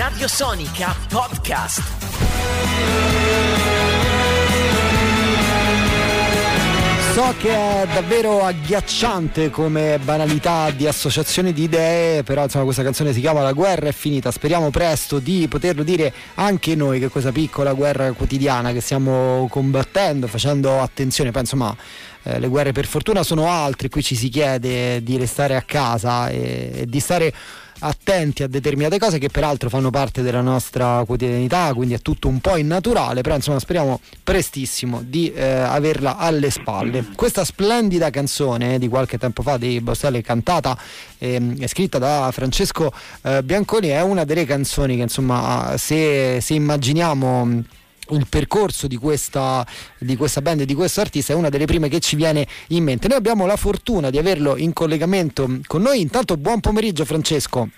Radio Sonica Podcast. So che è davvero agghiacciante come banalità di associazione di idee, però insomma questa canzone si chiama La guerra è finita, speriamo presto di poterlo dire anche noi che questa piccola guerra quotidiana che stiamo combattendo, facendo attenzione, poi insomma eh, le guerre per fortuna sono altre, qui ci si chiede di restare a casa e, e di stare attenti a determinate cose che peraltro fanno parte della nostra quotidianità, quindi è tutto un po' innaturale, però insomma speriamo prestissimo di eh, averla alle spalle. Questa splendida canzone di qualche tempo fa di Bostelli cantata e eh, scritta da Francesco eh, Bianconi è una delle canzoni che insomma se, se immaginiamo il percorso di questa, di questa band e di questo artista è una delle prime che ci viene in mente. Noi abbiamo la fortuna di averlo in collegamento con noi. Intanto buon pomeriggio Francesco.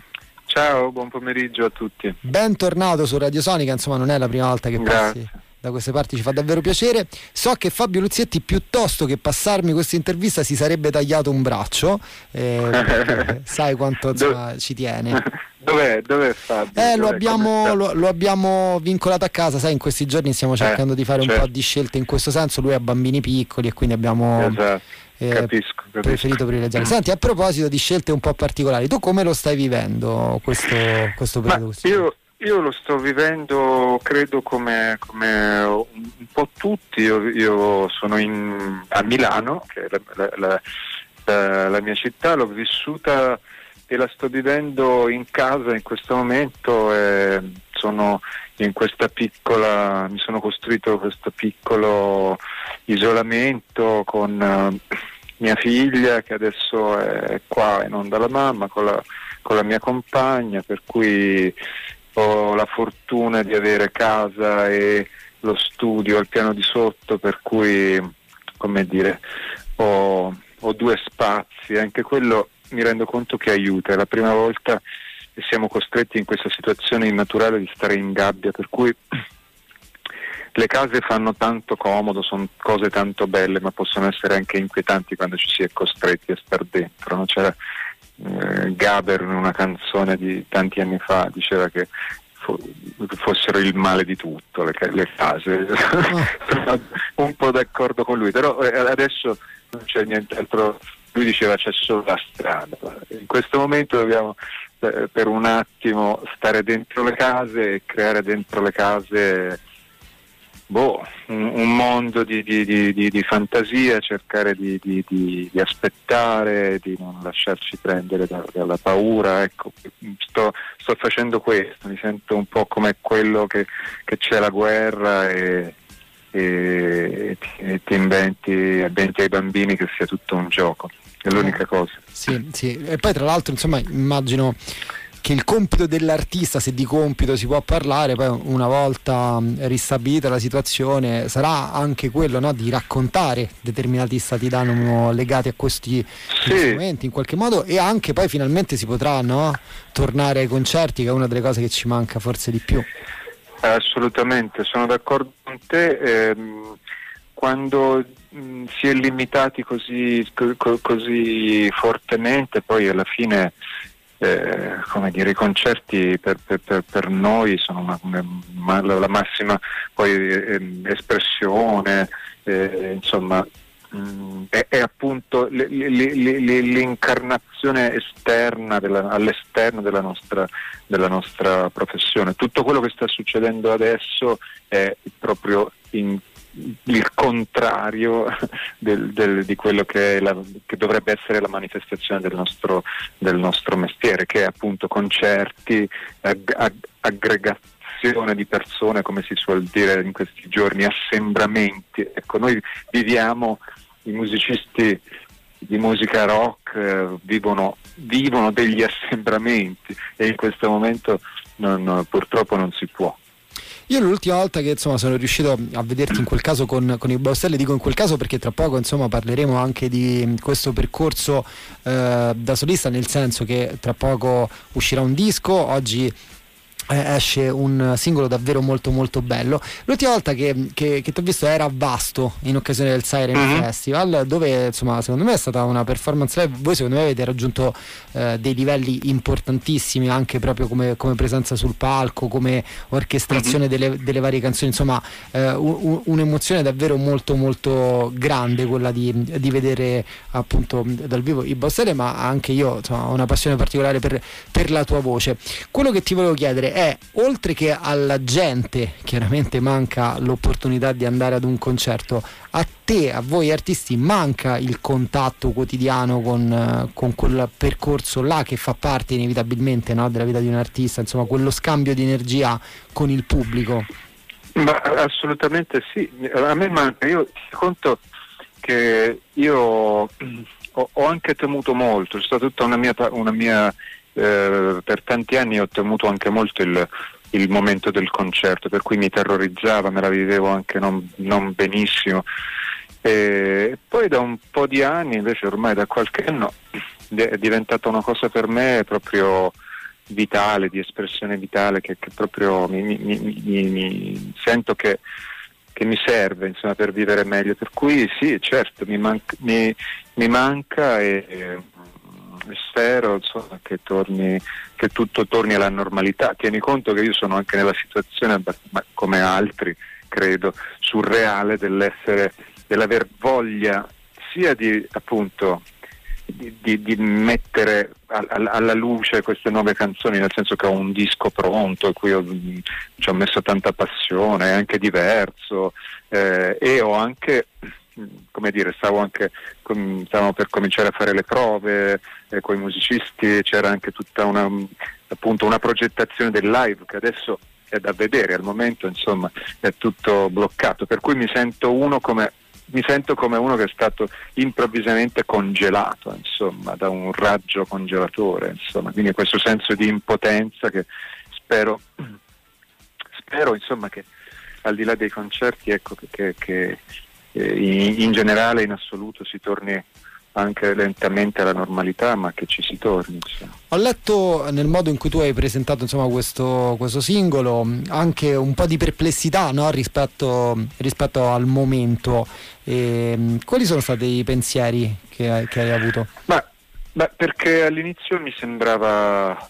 Ciao, buon pomeriggio a tutti. Bentornato su Radio Sonica, insomma non è la prima volta che Grazie. passi da queste parti ci fa davvero piacere. So che Fabio Luzietti, piuttosto che passarmi questa intervista, si sarebbe tagliato un braccio. Eh, sai quanto insomma, ci tiene. Dov'è, dov'è Fabio? Eh, lo, Dov'è? abbiamo, Come lo, lo abbiamo vincolato a casa, sai, in questi giorni stiamo cercando di fare un certo. po' di scelte in questo senso. Lui ha bambini piccoli e quindi abbiamo? Esatto, eh, capisco, capisco. preferito privilegiare. Senti, a proposito di scelte un po' particolari, tu come lo stai vivendo questo, questo periodo? io, io lo sto vivendo, credo, come, come un po' tutti. Io, io sono in- a Milano, che è la, la- la- la- mia città, l'ho vissuta e la sto vivendo in casa in questo momento. Sono in questa piccola, mi sono costruito questo piccolo isolamento con eh, mia figlia che adesso è qua e non dalla mamma, con la, con la mia compagna, per cui ho la fortuna di avere casa e lo studio al piano di sotto, per cui come dire, ho, ho due spazi, anche quello mi rendo conto che aiuta, è la prima volta che siamo costretti in questa situazione innaturale di stare in gabbia, per cui le case fanno tanto comodo, sono cose tanto belle, ma possono essere anche inquietanti quando ci si è costretti a star dentro. no? C'era eh, Gaber in una canzone di tanti anni fa, diceva che fo- fossero il male di tutto le, le case. Sono un po' d'accordo con lui, però eh, adesso non c'è nient'altro. Lui diceva c'è solo la strada. In questo momento dobbiamo eh, per un attimo stare dentro le case e creare dentro le case boh, un, un mondo di, di- di- di- fantasia, cercare di, di- di- di aspettare, di non lasciarci prendere da- dalla paura. Ecco, sto, sto facendo questo, mi sento un po' come quello che, che c'è la guerra e, e ti, e ti inventi, inventi ai bambini che sia tutto un gioco. È l'unica cosa. Sì, sì. E poi tra l'altro, insomma, immagino che il compito dell'artista, se di compito si può parlare, poi una volta mh, ristabilita la situazione, sarà anche quello no, di raccontare determinati stati d'animo legati a questi Sì. momenti in qualche modo e anche poi finalmente si potrà no, tornare ai concerti, che è una delle cose che ci manca forse di più. Assolutamente, sono d'accordo con te. ehm, quando mh, si è limitati così, co- co- così fortemente, poi alla fine eh, come dire, i concerti per, per- per- noi sono una- una- la, massima poi, ehm, espressione, eh, insomma, mh, è, è appunto l'incarnazione esterna della- all'esterno della nostra, della nostra professione. Tutto quello che sta succedendo adesso è proprio in- il contrario del- del- di quello che, la- che dovrebbe essere la manifestazione del nostro, del nostro mestiere, che è appunto concerti, ag- ag- aggregazione di persone, come si suol dire in questi giorni, assembramenti. Ecco, noi viviamo, i musicisti di musica rock eh, vivono, vivono degli assembramenti e in questo momento non- purtroppo non si può. Io l'ultima volta che insomma, sono riuscito a vederti in quel caso con, con i Baustelli, dico in quel caso perché tra poco insomma, parleremo anche di questo percorso eh, da solista, nel senso che tra poco uscirà un disco, oggi esce un singolo davvero molto molto bello. L'ultima volta che, che, che ti ho visto era a Vasto in occasione del Siren mm-hmm. Festival, dove insomma secondo me è stata una performance live. Voi secondo me avete raggiunto eh, dei livelli importantissimi anche proprio come, come, presenza sul palco, come orchestrazione mm-hmm. delle, delle, varie canzoni, insomma eh, un, un'emozione davvero molto molto grande quella di, di vedere appunto dal vivo i Bossere, ma anche io insomma, ho una passione particolare per, per la tua voce. Quello che ti volevo chiedere è, oltre che alla gente, chiaramente manca l'opportunità di andare ad un concerto, a te, a voi artisti, manca il contatto quotidiano con, con quel percorso là che fa parte inevitabilmente no, della vita di un artista, insomma quello scambio di energia con il pubblico? Ma, assolutamente sì, a me manca, io conto che io ho, ho anche temuto molto, c'è stata tutta una mia, una mia eh, per tanti anni ho temuto anche molto il, il, momento del concerto, per cui mi terrorizzava, me la vivevo anche non, non benissimo. E poi da un po' di anni, invece ormai da qualche anno, è diventata una cosa per me proprio vitale, di espressione vitale, che, che proprio mi, mi, mi, mi sento che, che, mi serve insomma, per vivere meglio. Per cui sì, certo, mi, manca, manca e, spero insomma, che, torni, che, tutto torni alla normalità. Tieni conto che io sono anche nella situazione, come altri, credo, surreale dell'essere, dell'aver voglia sia di appunto di, di, di, mettere alla luce queste nuove canzoni, nel senso che ho un disco pronto in cui ho, ci ho messo tanta passione, è anche diverso eh, e ho anche come dire, stavo anche stavamo per cominciare a fare le prove eh, con i musicisti, c'era anche tutta una, appunto, una progettazione del live che adesso è da vedere, al momento insomma è tutto bloccato, per cui mi sento uno come mi sento come uno che è stato improvvisamente congelato insomma, da un raggio congelatore, insomma. quindi questo senso di impotenza che spero, spero insomma, che al di là dei concerti ecco, che, che, in, in, generale, in assoluto, si torni anche lentamente alla normalità, ma che ci si torni. Insomma. Ho letto nel modo in cui tu hai presentato insomma, questo, questo, singolo anche un po' di perplessità no? rispetto, rispetto, al momento. E, quali sono stati i pensieri che hai, che hai avuto? Ma, ma perché all'inizio mi sembrava,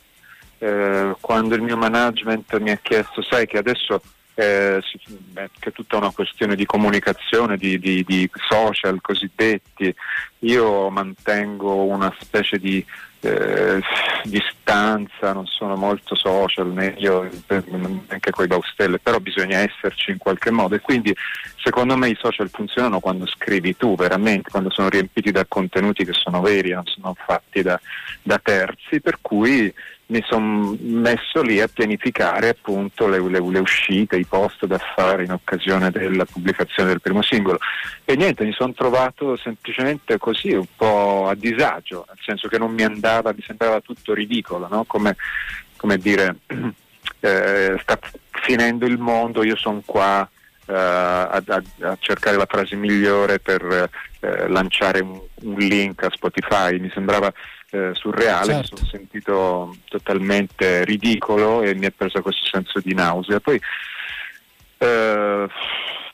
eh, quando il mio management mi ha chiesto, sai che adesso eh, che è tutta una questione di comunicazione, di, di, di, social cosiddetti. Io mantengo una specie di eh, distanza, non sono molto social, meglio anche con i baustelle, però bisogna esserci in qualche modo. E quindi secondo me i social funzionano quando scrivi tu veramente, quando sono riempiti da contenuti che sono veri, non sono fatti da, da terzi, per cui mi sono messo lì a pianificare appunto le, le, le, uscite, i post da fare in occasione della pubblicazione del primo singolo. E niente, mi sono trovato semplicemente così un po' a disagio, nel senso che non mi andava, mi sembrava tutto ridicolo, no? come, come, dire eh, sta finendo il mondo, io sono qua eh, a, a, a, cercare la frase migliore per eh, lanciare un, un link a Spotify, mi sembrava eh, surreale, certo. mi sono sentito totalmente ridicolo e mi è preso questo senso di nausea. Poi, eh,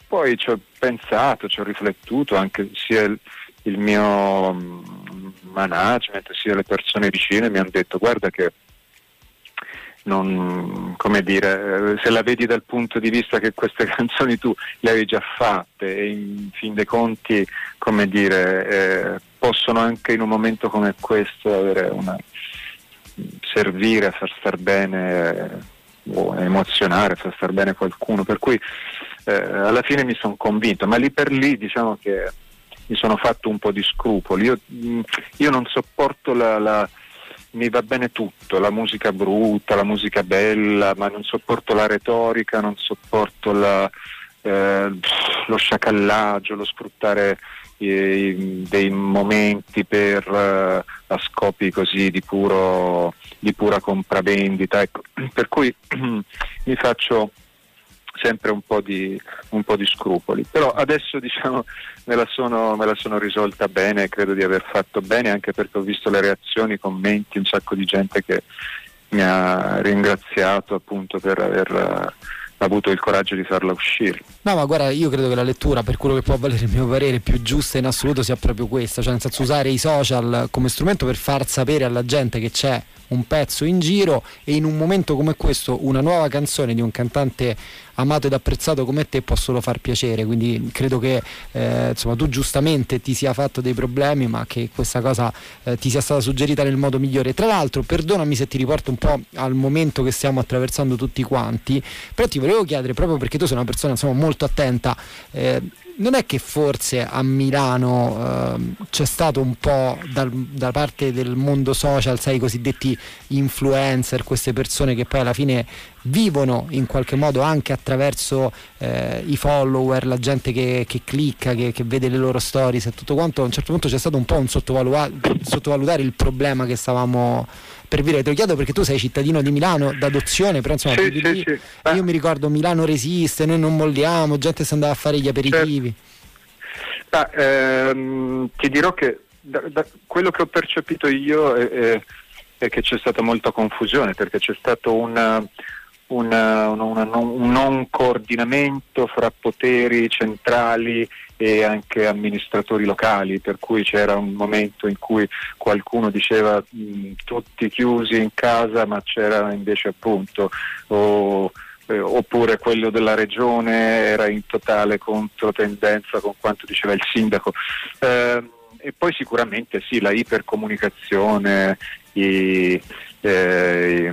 poi ci ho pensato, ci ho riflettuto, anche sia il, mio mm, management sia le persone vicine mi hanno detto guarda che non, come dire, se la vedi dal punto di vista che queste canzoni tu le avevi già fatte e in fin dei conti, come dire, eh, possono anche in un momento come questo una, servire a far star bene o emozionare, far star bene qualcuno. Per cui eh, alla fine mi sono convinto, ma lì per lì diciamo che mi sono fatto un po' di scrupoli. Io, io non sopporto la, la mi va bene tutto, la musica brutta, la musica bella, ma non sopporto la retorica, non sopporto la, eh, lo sciacallaggio, lo sfruttare eh, dei momenti per, eh, a scopi così di, puro, di pura compravendita. Ecco. Per cui mi faccio sempre un po, di, un po' di scrupoli. Però adesso diciamo, me, la sono, me la sono risolta bene, credo di aver fatto bene anche perché ho visto le reazioni, i commenti, un sacco di gente che, mi ha ringraziato appunto per aver avuto il coraggio di farla uscire. No, ma guarda, io credo che la lettura, per quello che può valere il mio parere, più giusta in assoluto sia proprio questa, cioè nel senso usare i social come strumento per far sapere alla gente che c'è un pezzo in giro e in un momento come questo una nuova canzone di un cantante amato ed apprezzato come te può solo far piacere, quindi credo che eh, insomma, tu giustamente ti sia fatto dei problemi ma che questa cosa eh, ti sia stata suggerita nel modo migliore. Tra l'altro, perdonami se ti riporto un po' al momento che stiamo attraversando tutti quanti, però ti volevo chiedere proprio perché tu sei una persona insomma, molto attenta. Eh, non è che forse a Milano eh, c'è stato un po' dal, da parte del mondo social, sai, i cosiddetti influencer, queste persone che poi alla fine vivono in qualche modo anche attraverso eh, i follower, la gente che, che clicca, che, che, vede le loro stories e tutto quanto, a un certo punto c'è stato un po' un sottovalutare il problema che stavamo per dire, te lo chiedo perché tu sei cittadino di Milano d'adozione, però insomma sì, sì, sì. io mi ricordo Milano resiste, noi non molliamo, gente si andava a fare gli aperitivi. Ah, ehm, ti dirò che da, da quello che ho percepito io è, è, è, che c'è stata molta confusione perché c'è stato una, una, una, un non coordinamento fra poteri centrali e anche amministratori locali, per cui c'era un momento in cui qualcuno diceva mh, tutti chiusi in casa, ma c'era invece appunto o, eh, oppure quello della regione era in totale controtendenza con quanto diceva il sindaco. Eh, e poi sicuramente sì, la ipercomunicazione, i, eh,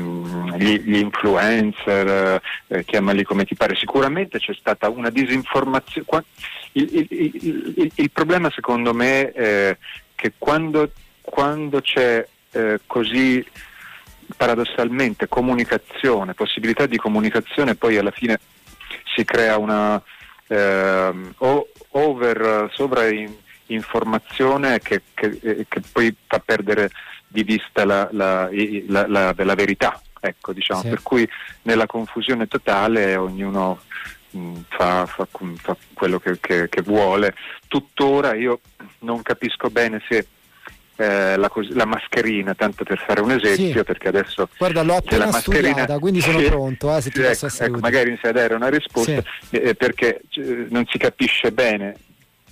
gli, gli, influencer, eh, chiamali come ti pare, sicuramente c'è stata una disinformazione. Il, il, il, il problema secondo me è che quando, quando c'è eh, così paradossalmente comunicazione, possibilità di comunicazione, poi alla fine si crea una eh, over sovrainformazione che, che, eh, che poi fa perdere di vista la, la, la, la verità. Ecco, diciamo. sì. Per cui nella confusione totale ognuno mh, fa, fa, fa, quello che, che, vuole. Tuttora io non capisco bene se eh, la, la, mascherina, tanto per fare un esempio, sì. perché adesso Guarda, l'ho appena studiata, quindi sono sì, pronto, eh, se ti ecco, posso essere ecco, magari mi sai dare una risposta, eh, perché eh, non si capisce bene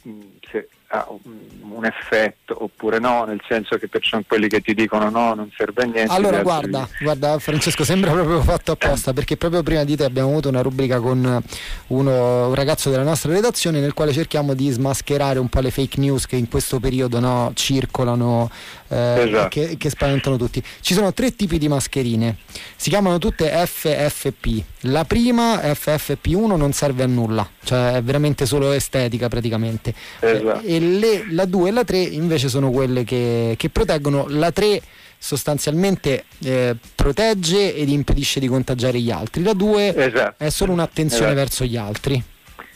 mh, se ha un effetto oppure no, nel senso che ci sono quelli che ti dicono no, non serve a niente. Allora guarda, guarda Francesco, sembra proprio fatto apposta perché proprio prima di te abbiamo avuto una rubrica con uno, un ragazzo della nostra redazione nel quale cerchiamo di smascherare un po' le fake news che in questo periodo no, circolano eh, esatto. che, che spaventano tutti. Ci sono tre tipi di mascherine, si chiamano tutte FFP. La prima FFP1 non serve a nulla, cioè è veramente solo estetica praticamente. Esatto. E le, la 2 e la 3 invece sono quelle che, che proteggono. La 3 sostanzialmente eh, protegge ed impedisce di contagiare gli altri. La 2 esatto. è solo un'attenzione esatto. verso gli altri.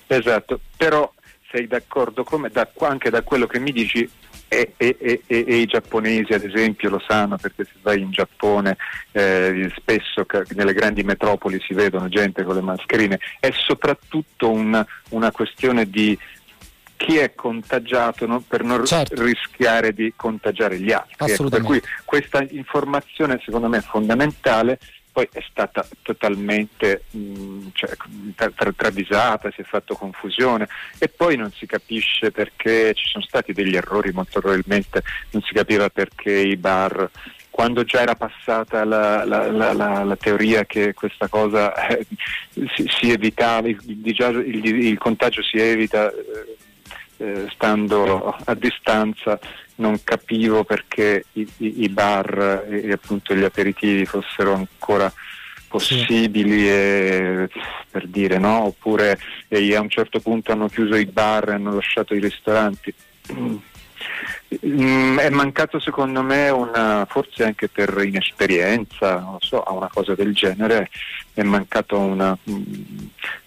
Esatto, però sei d'accordo come, da, anche da quello che mi dici e, e, e, e, i giapponesi ad esempio lo sanno perché se vai in Giappone eh, spesso nelle grandi metropoli si vedono gente con le mascherine, è soprattutto una, una questione di chi è contagiato no? per non certo. rischiare di contagiare gli altri. Ecco, per cui questa informazione secondo me è fondamentale, poi è stata totalmente mh, cioè, tra- travisata, si è fatto confusione e poi non si capisce perché ci sono stati degli errori, molto probabilmente non si capiva perché i bar quando già era passata la, la, la, la teoria che questa cosa eh, si, si, evitava, il, il, il, contagio si evita eh, eh, stando a distanza non capivo perché i, i, i bar e, e, appunto gli aperitivi fossero ancora possibili sì. e, per dire no oppure a un certo punto hanno chiuso i bar e hanno lasciato i ristoranti Mm, è mancato secondo me una, forse anche per inesperienza, non so, a una cosa del genere, è mancato un mm,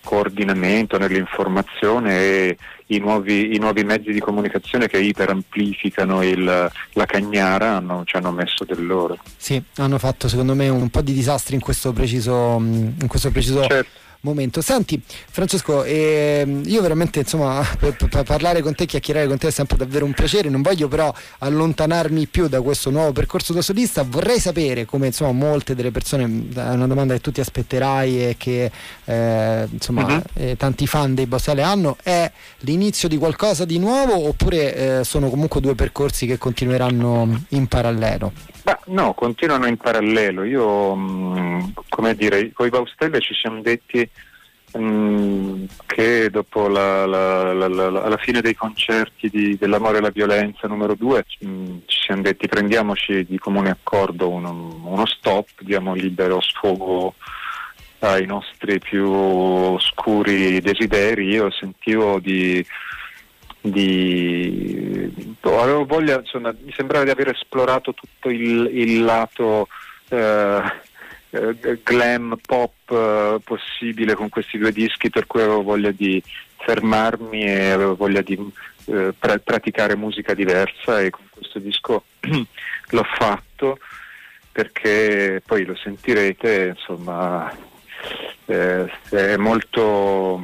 coordinamento nell'informazione e i nuovi, i nuovi, mezzi di comunicazione che iperamplificano il, la cagnara hanno, ci hanno messo del loro. Sì, hanno fatto secondo me un po' di disastri in questo preciso, mm, in questo preciso certo momento. Senti Francesco, eh, io veramente insomma per, per parlare con te, chiacchierare con te è sempre davvero un piacere, non voglio però allontanarmi più da questo nuovo percorso da solista, vorrei sapere come insomma molte delle persone, è una domanda che tu ti aspetterai e che eh, insomma uh-huh. eh, tanti fan dei Bossale hanno, è l'inizio di qualcosa di nuovo oppure eh, sono comunque due percorsi che continueranno in parallelo? Bah, no, continuano in parallelo. Io, mh, mm, come dire, con i Baustelle ci siamo detti mh, mm, che dopo la, la, la, alla fine dei concerti di, dell'amore e la violenza numero due mh, mm, ci siamo detti prendiamoci di comune accordo uno, uno stop, diamo libero sfogo ai nostri più oscuri desideri. Io sentivo di di avevo voglia, insomma, mi sembrava di aver esplorato tutto il, il lato eh, eh, glam pop eh, possibile con questi due dischi, per cui avevo voglia di fermarmi e avevo voglia di eh, pra- praticare musica diversa e con questo disco l'ho fatto perché poi lo sentirete, insomma, eh, è molto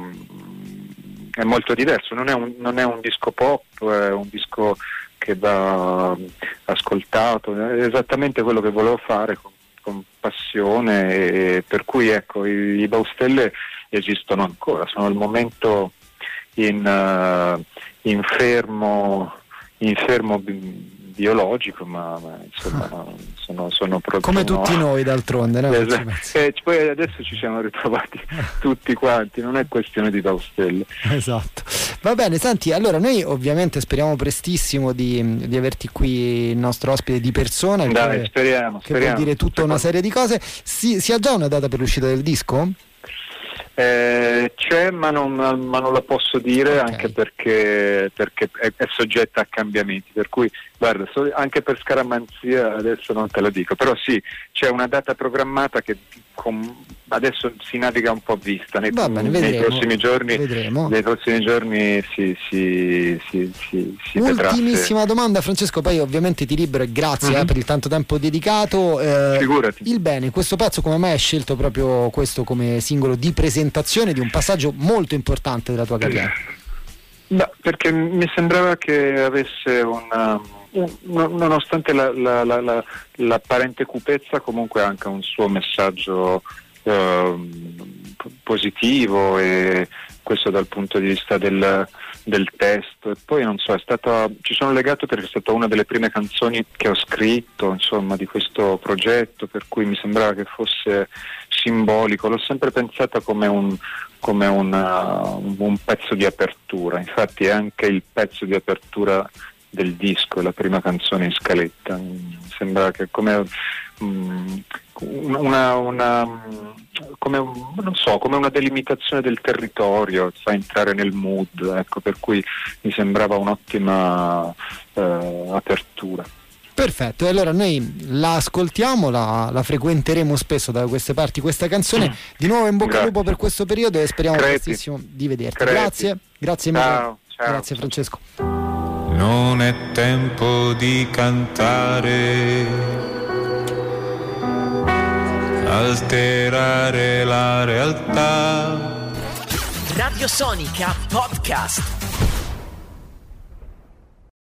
è molto diverso, non è, un, non è un disco pop, è un disco che va ascoltato, è esattamente quello che volevo fare con, con passione e per cui ecco i, i, Baustelle esistono ancora, sono al momento in, uh, in fermo, in fermo biologico, ma, ma insomma ah. sono, sono, proprio... Come tutti no. noi d'altronde, no? Esatto. Eh, poi adesso ci siamo ritrovati tutti quanti, non è questione di Baustelle. Esatto. Va bene, senti, allora noi ovviamente speriamo prestissimo di, di averti qui il nostro ospite di persona. Dai, che, speriamo. Che vuol dire tutta una serie di cose. Si, si ha già una data per l'uscita del disco? Eh, c'è ma non, ma non, la posso dire okay. anche perché, perché è, è, soggetta a cambiamenti, per cui guarda, anche per scaramanzia adesso non te lo dico, però sì, c'è una data programmata che adesso si naviga un po' a vista, nei, bene, nei, vedremo, prossimi, giorni, nei prossimi giorni si, si, si, si Ultimissima domanda Francesco, poi ovviamente ti libero e grazie uh-huh. eh, per il tanto tempo dedicato. Eh, Figurati. Il bene, questo pezzo come mai hai scelto proprio questo come singolo di presentazione di un passaggio molto importante della tua carriera? No, perché mi sembrava che avesse una nonostante la, la, la, l'apparente cupezza, comunque anche un suo messaggio eh, positivo e questo dal punto di vista del, del testo. E poi non so, stata, ci sono legato perché è stata una delle prime canzoni che ho scritto insomma, di questo progetto per cui mi sembrava che fosse simbolico, l'ho sempre pensata come un, come una, un pezzo di apertura, infatti è anche il pezzo di apertura del disco, la prima canzone in scaletta. Mi sembra che come mm, una, una, come, un, so, come una delimitazione del territorio, fa entrare nel mood, ecco, per cui mi sembrava un'ottima eh, apertura. Perfetto, e allora noi la ascoltiamo, la, la, frequenteremo spesso da queste parti questa canzone. Mm. Di nuovo in bocca al lupo per questo periodo e speriamo prestissimo di vederti. Creti. Grazie, grazie mille. Ciao, ciao. Grazie Francesco. Non è tempo di cantare, alterare la realtà. Radio Sonica Podcast.